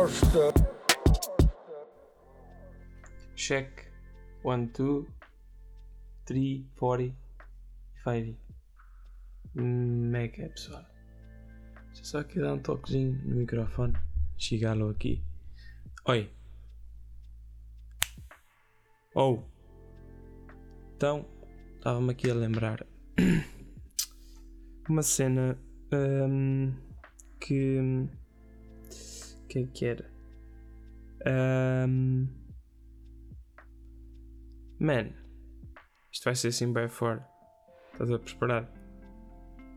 Costa. Check. One, two, three, forty, five. Como é que é, pessoal? Deixa só aqui dar um toquezinho no microfone. Chegá-lo aqui. Oi. Oh. Então, estava-me aqui a lembrar uma cena hum, que. Que é que era? Hum, man, isto vai ser assim bem fora. Estás a preparar?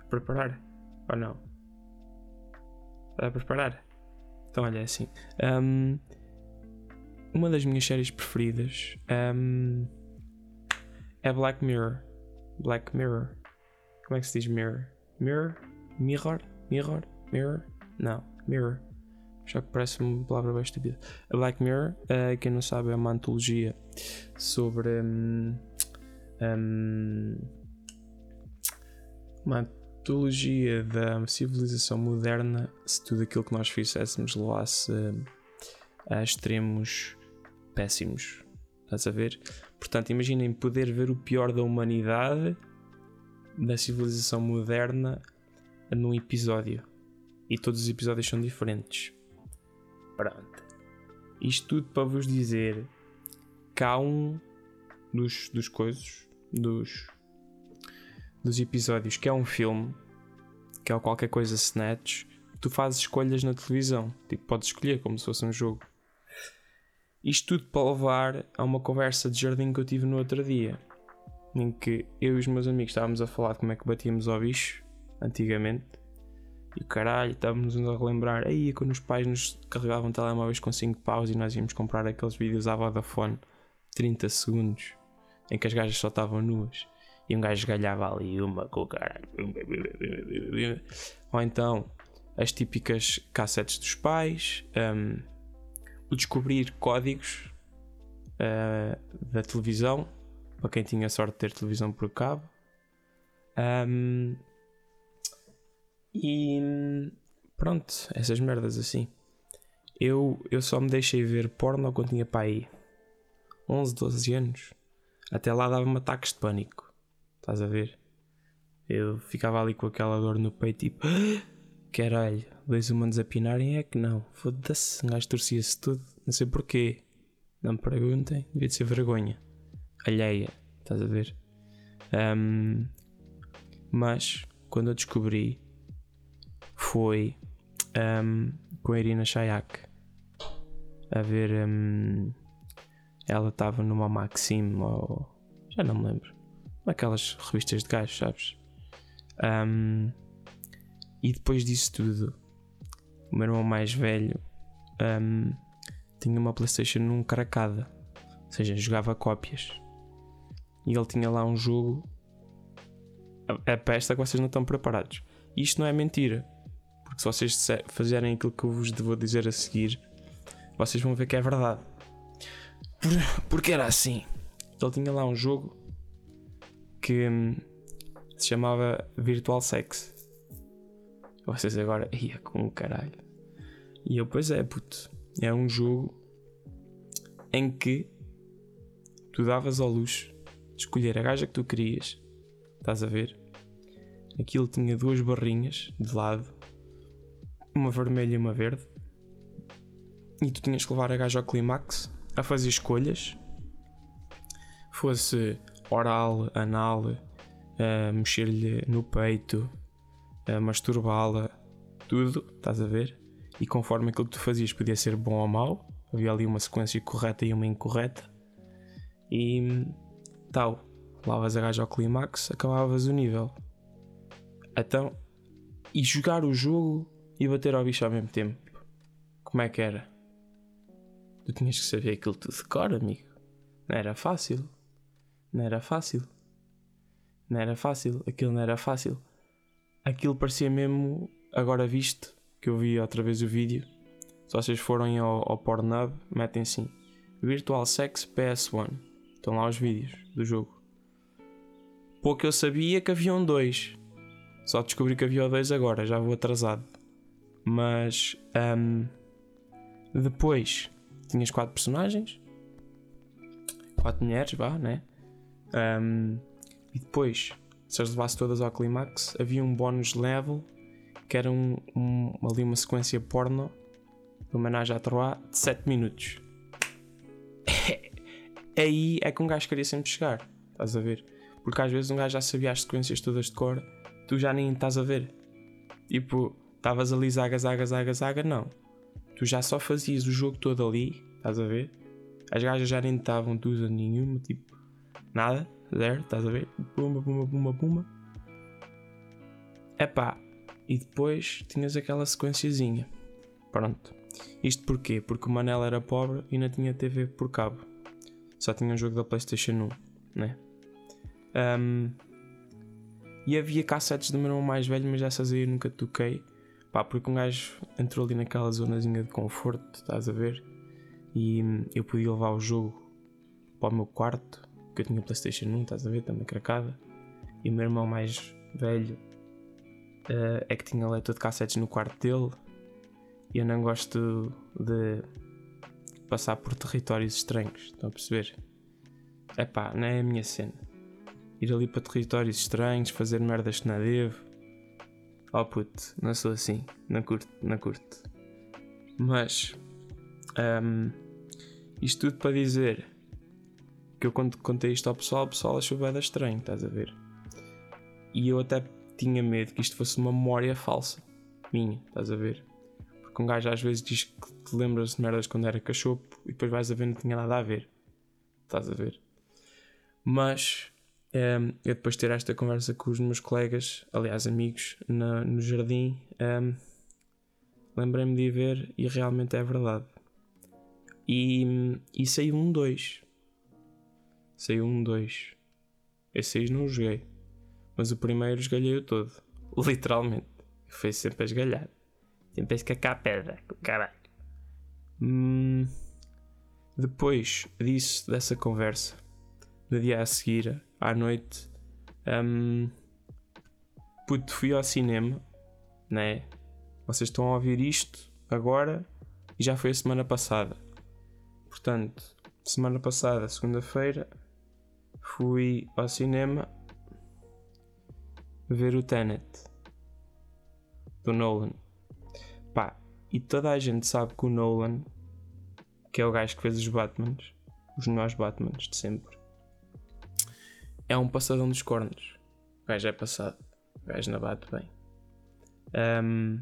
Preparar? Ou não? Estás a preparar? Então olha é assim. hum, uma das minhas séries preferidas hum, é Black Mirror. Black Mirror. Como é que se diz Mirror? Mirror? Mirror? Mirror? Mirror? Não, Mirror. Já que parece uma palavra bem estúpida. A Black Mirror, uh, quem não sabe, é uma antologia sobre. hum, hum, uma antologia da civilização moderna se tudo aquilo que nós fizéssemos levasse a extremos péssimos. Estás a ver? Portanto, imaginem poder ver o pior da humanidade, da civilização moderna, num episódio. E todos os episódios são diferentes. Pronto. Isto tudo para vos dizer que há um dos, dos coisas, dos, dos episódios, que é um filme, que é qualquer coisa Snatch, tu fazes escolhas na televisão. Tipo, podes escolher como se fosse um jogo. Isto tudo para levar a uma conversa de jardim que eu tive no outro dia, em que eu e os meus amigos estávamos a falar de como é que batíamos ao bicho antigamente. E caralho, estávamos a relembrar aí quando os pais nos carregavam telemóveis com 5 paus e nós íamos comprar aqueles vídeos à Vodafone 30 segundos em que as gajas só estavam nuas e um gajo galhava ali uma com o caralho. Ou então as típicas cassetes dos pais, um, o descobrir códigos uh, da televisão, para quem tinha sorte de ter televisão por cabo. Um, e pronto, essas merdas assim. Eu, eu só me deixei ver porno quando tinha para aí 11, 12 anos. Até lá dava-me ataques de pânico. Estás a ver? Eu ficava ali com aquela dor no peito, tipo, caralho, dois humanos a pinarem é que não. Foda-se, um gajo torcia-se tudo, não sei porquê. Não me perguntem, devia de ser vergonha. Alheia, estás a ver? Um, mas, quando eu descobri, foi um, com a Irina Shayak a ver. Um, ela estava numa Maxim ou. já não me lembro. Aquelas revistas de gajos, sabes? Um, e depois disso tudo, o meu irmão mais velho um, tinha uma PlayStation 1 caracada, ou seja, jogava cópias. E ele tinha lá um jogo. É para esta que vocês não estão preparados. Isto não é mentira, porque se vocês fizerem aquilo que eu vos vou dizer a seguir, vocês vão ver que é verdade. Porque era assim. Ele tinha lá um jogo que hum, se chamava Virtual Sex. Vocês agora ia com o caralho. E eu, pois é, puto. É um jogo em que tu davas ao luxo de escolher a gaja que tu querias. Estás a ver? Aquilo tinha duas barrinhas de lado, uma vermelha e uma verde. E tu tinhas que levar a gaja ao clímax a fazer escolhas, fosse oral, anal, a mexer-lhe no peito, a masturbá-la, tudo, estás a ver? E conforme aquilo que tu fazias podia ser bom ou mau, havia ali uma sequência correta e uma incorreta, e tal, lavas a gaja ao clímax, acabavas o nível. Então, e jogar o jogo e bater ao bicho ao mesmo tempo, como é que era? Tu tinhas que saber aquilo tudo de cor, amigo. Não era fácil. Não era fácil. Não era fácil. Aquilo não era fácil. Aquilo parecia mesmo, agora visto, que eu vi outra vez o vídeo. Se vocês forem ao, ao Pornhub, metem assim: Virtual Sex PS1. Estão lá os vídeos do jogo. Pouco eu sabia que haviam dois. Só descobri que havia dois agora, já vou atrasado. Mas. Um, Depois tinhas quatro personagens, quatro mulheres, vá, né? Um, e depois, se as levasse todas ao clímax, havia um bónus level que era um, um, ali uma sequência porno de homenagem à Troá de 7 minutos. Aí é que um gajo queria sempre chegar, estás a ver? Porque às vezes um gajo já sabia as sequências todas de cor, tu já nem estás a ver. Tipo, estavas ali zaga, zaga, zaga, zaga, não. Tu já só fazias o jogo todo ali, estás a ver? As gajas já nem estavam duas nenhuma, tipo, nada, zero, estás a ver? Pumba, pumba, pumba, pumba. Epá, e depois tinhas aquela sequenciazinha. Pronto. Isto porquê? Porque o Manel era pobre e não tinha TV por cabo. Só tinha um jogo da PlayStation 1, né? Um, e havia cassetes do meu irmão mais velho, mas essas aí eu nunca toquei. Pá, porque um gajo entrou ali naquela zonazinha de conforto, estás a ver? E eu podia levar o jogo para o meu quarto, que eu tinha PlayStation 1, estás a ver? Também cracada. E o meu irmão mais velho uh, é que tinha leitor de cassetes no quarto dele. E eu não gosto de passar por territórios estranhos, estão a perceber? É pá, não é a minha cena. Ir ali para territórios estranhos, fazer merdas que não devo. Oh puto, não sou assim, não curto, não curto. Mas, um, isto tudo para dizer que eu quando contei isto ao pessoal, o pessoal achou bem estranho, estás a ver? E eu até tinha medo que isto fosse uma memória falsa minha, estás a ver? Porque um gajo às vezes diz que te lembras de merdas quando era cachopo e depois vais a ver não tinha nada a ver, estás a ver? Mas um, eu depois de ter esta conversa com os meus colegas, aliás amigos, na, no jardim, um, lembrei-me de ir ver e realmente é verdade. E, e saiu um 2. Saiu um 2. Esse aí não joguei. Mas o primeiro esgalhei-o todo. Literalmente. Foi sempre a esgalhar. Sempre a escacar a pedra. Caralho. Hum, depois disso, dessa conversa, no dia a seguir, à noite, um, puto, fui ao cinema, né? Vocês estão a ouvir isto agora e já foi a semana passada. Portanto, semana passada, segunda-feira, fui ao cinema ver o Tenet do Nolan. Pá, e toda a gente sabe que o Nolan, que é o gajo que fez os Batmans, os melhores Batmans de sempre, é um passadão dos cornos. O gajo é passado, o gajo não bate bem. Um,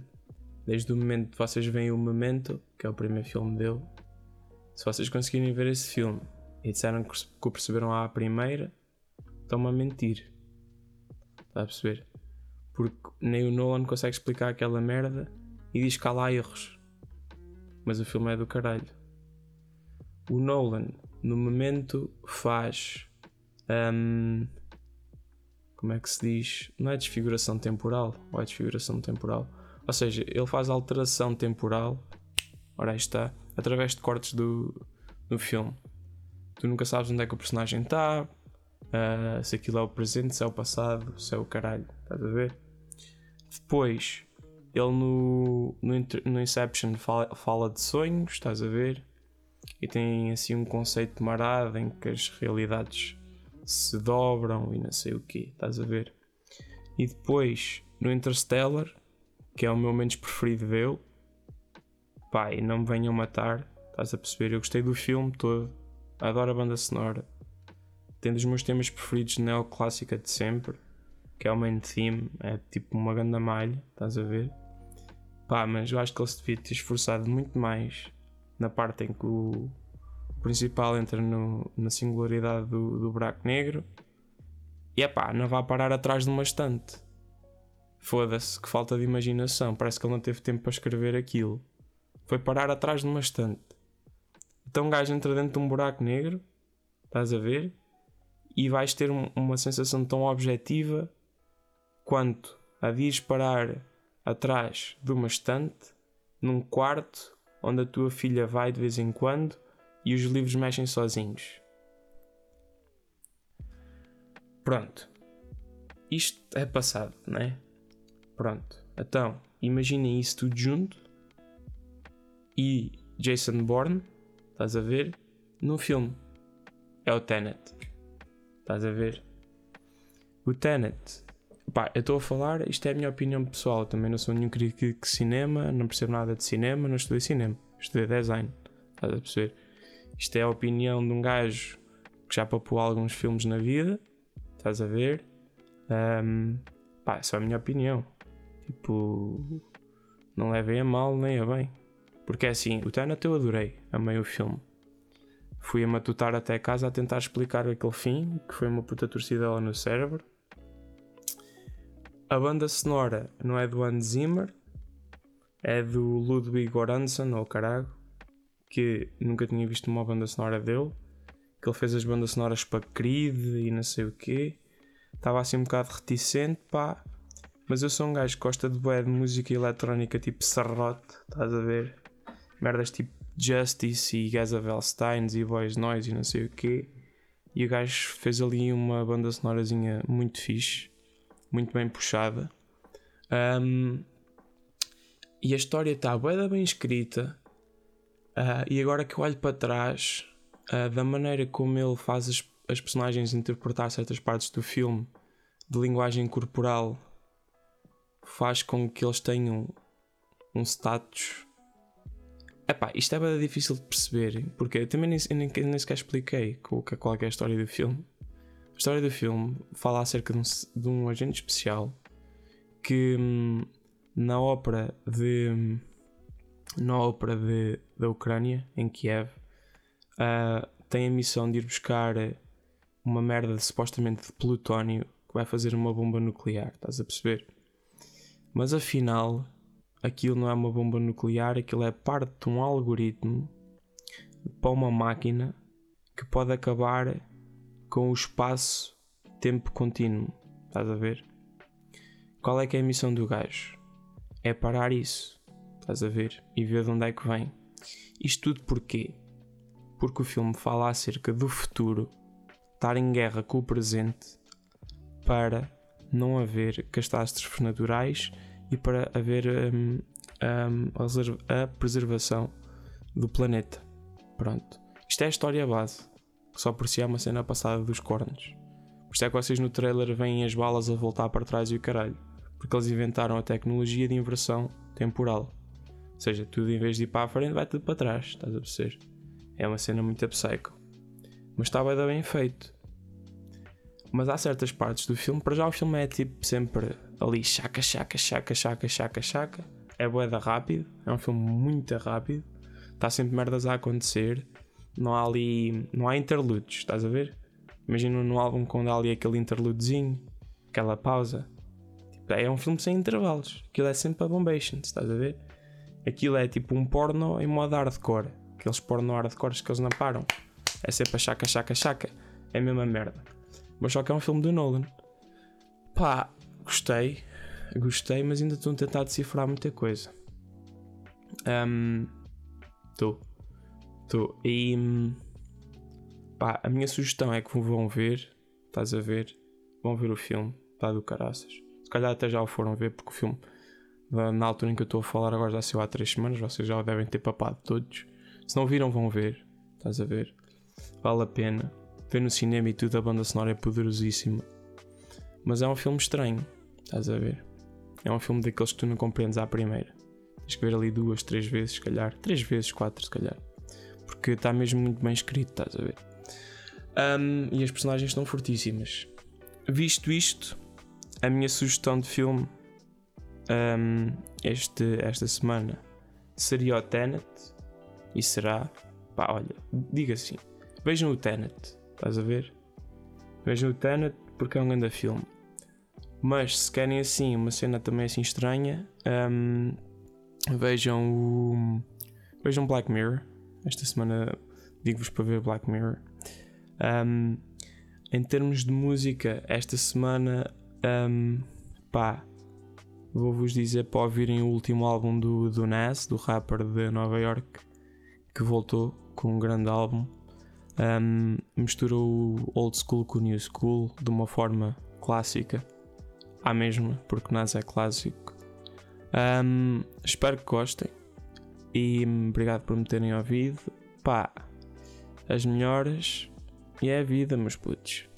desde o momento que vocês veem o Memento, que é o primeiro filme dele, se vocês conseguirem ver esse filme e disseram que o perceberam à primeira, estão-me a mentir. Está a perceber? Porque nem o Nolan consegue explicar aquela merda e diz que há lá erros. Mas o filme é do caralho. O Nolan, no momento, faz. Um, como é que se diz? Não é desfiguração temporal? Ou é desfiguração temporal? Ou seja, ele faz alteração temporal. Ora, aí está. Através de cortes do, do filme. Tu nunca sabes onde é que o personagem está, Uh, se aquilo é o presente, se é o passado, se é o caralho, estás a ver? Depois, ele no, no, no Inception fala, fala, de sonhos, estás a ver? E tem assim um conceito marado em que as realidades se dobram e não sei o que, estás a ver? E depois, no Interstellar, que é o meu menos preferido dele, pai, não me venham matar, estás a perceber? Eu gostei do filme todo, adoro a banda sonora tem dos meus temas preferidos neoclássica de sempre, que é o main theme, é tipo uma grande malha, estás a ver? Pá, mas eu acho que ele se devia ter esforçado muito mais na parte em que o principal entra no, na singularidade do, do buraco negro e é pá, não vai parar atrás de uma estante. Foda-se, que falta de imaginação. Parece que ele não teve tempo para escrever aquilo. Foi parar atrás de uma estante. Então um gajo entra dentro de um buraco negro, estás a ver? e vais ter um, uma sensação tão objetiva quanto a de parar atrás de uma estante, num quarto onde a tua filha vai de vez em quando e os livros mexem sozinhos. Pronto. Isto é passado, não é? Pronto. Então, imaginem isso tudo junto e Jason Bourne, estás a ver? No filme é o Tenet, estás a ver? O Tenet, pá, eu estou a falar, isto é a minha opinião pessoal. Também não sou nenhum crítico de cinema, não percebo nada de cinema, não estudei cinema, estudei design, estás a perceber? Isto é a opinião de um gajo que já papou alguns filmes na vida, estás a ver? Um, pá, é só a minha opinião. Tipo, não levem a mal nem a bem. Porque é assim, o Tenet eu adorei, amei o filme. Fui a matutar até casa a tentar explicar aquele fim, que foi uma puta torcida lá no cérebro. A banda sonora não é do Hans Zimmer, é do Ludwig Göransson, ou carago, que nunca tinha visto uma banda sonora dele, que ele fez as bandas sonoras para Creed e não sei o quê. Estava assim um bocado reticente, pá. Mas eu sou um gajo que gosta de bué de música eletrónica tipo Serrote, estás a ver? Merdas tipo Justice e Gazavel Steins e Boys Noise e não sei o quê. E o gajo fez ali uma banda sonorazinha muito fixe, muito bem puxada. Um, e a história está bem escrita. Uh, e agora que eu olho para trás, uh, da maneira como ele faz as, as personagens interpretar certas partes do filme, de linguagem corporal faz com que eles tenham um status. Epá, isto é bem difícil de perceber, porque eu também nem, nem, nem sequer expliquei qual, é a história do filme. A história do filme fala acerca de um, de um agente especial que hum, na ópera de na ópera de, da Ucrânia, em Kiev, uh, tem a missão de ir buscar uma merda supostamente de plutónio que vai fazer uma bomba nuclear, estás a perceber? Mas afinal, aquilo não é uma bomba nuclear, aquilo é parte de um algoritmo para uma máquina que pode acabar com o espaço-tempo contínuo. Estás a ver? Qual é que é a missão do gajo? É parar isso. Estás a ver? E ver de onde é que vem. Isto tudo porquê? Porque o filme fala acerca do futuro estar em guerra com o presente para não haver catástrofes naturais e para haver um, um, a, preservação do planeta. Pronto. Isto é a história base, só por si é uma cena passada dos cornos. Por isso é que vocês no trailer veem as balas a voltar para trás e o caralho. Porque eles inventaram a tecnologia de inversão temporal. Ou seja, tudo em vez de ir para a frente vai tudo para trás, estás a perceber? É uma cena muito psycho. Mas está bem, bem feito. Mas há certas partes do filme, para já o filme é tipo sempre ali chaca, chaca, chaca, chaca, chaca, chaca. É boeda rápido, é um filme muito rápido. Está sempre merdas a acontecer. Não há ali. Não há interludes, estás a ver? Imagina no álbum quando há ali aquele interludezinho, aquela pausa. Tipo, é um filme sem intervalos. Aquilo é sempre a bombation, estás a ver? Aquilo é tipo um porno em modo hardcore. Aqueles porno hardcore que eles não param. É sempre a chaca, chaca, chaca. É a mesma merda. Mas só que é um filme do Nolan. Pá, gostei. Gostei, mas ainda estou a tentar decifrar muita coisa. Estou. Um, estou. E. Pá, a minha sugestão é que vão ver. Estás a ver? Vão ver o filme. Está do caraças. Se calhar até já o foram ver, porque o filme, na altura em que eu estou a falar, agora já saiu há 3 semanas. Vocês já o devem ter papado todos. Se não viram, vão ver. Estás a ver? Vale a pena ver no cinema e tudo, a banda sonora é poderosíssima. Mas é um filme estranho, estás a ver? É um filme daqueles que tu não compreendes à primeira. Tens que ver ali duas, três vezes, se calhar. Três vezes, quatro, se calhar. Porque está mesmo muito bem escrito, estás a ver? Um, e as personagens estão fortíssimas. Visto isto, a minha sugestão de filme um, este, esta semana seria o Tenet. E será. Pá, olha, diga assim: vejam o Tenet. Estás a ver? Vejam o Tenet porque é um grande filme. Mas se querem assim, uma cena também assim estranha, um, vejam o. Vejam Black Mirror. Esta semana digo-vos para ver Black Mirror. Um, em termos de música, esta semana, um, pá, vou-vos dizer para ouvirem o último álbum do, do Nas, do rapper de Nova York, que voltou com um grande álbum um, misturou o old school com o new school de uma forma clássica, à mesma, porque Nas é clássico. Um, espero que gostem. E obrigado por me terem ouvido. Pá, as melhores. E é a vida, meus putos.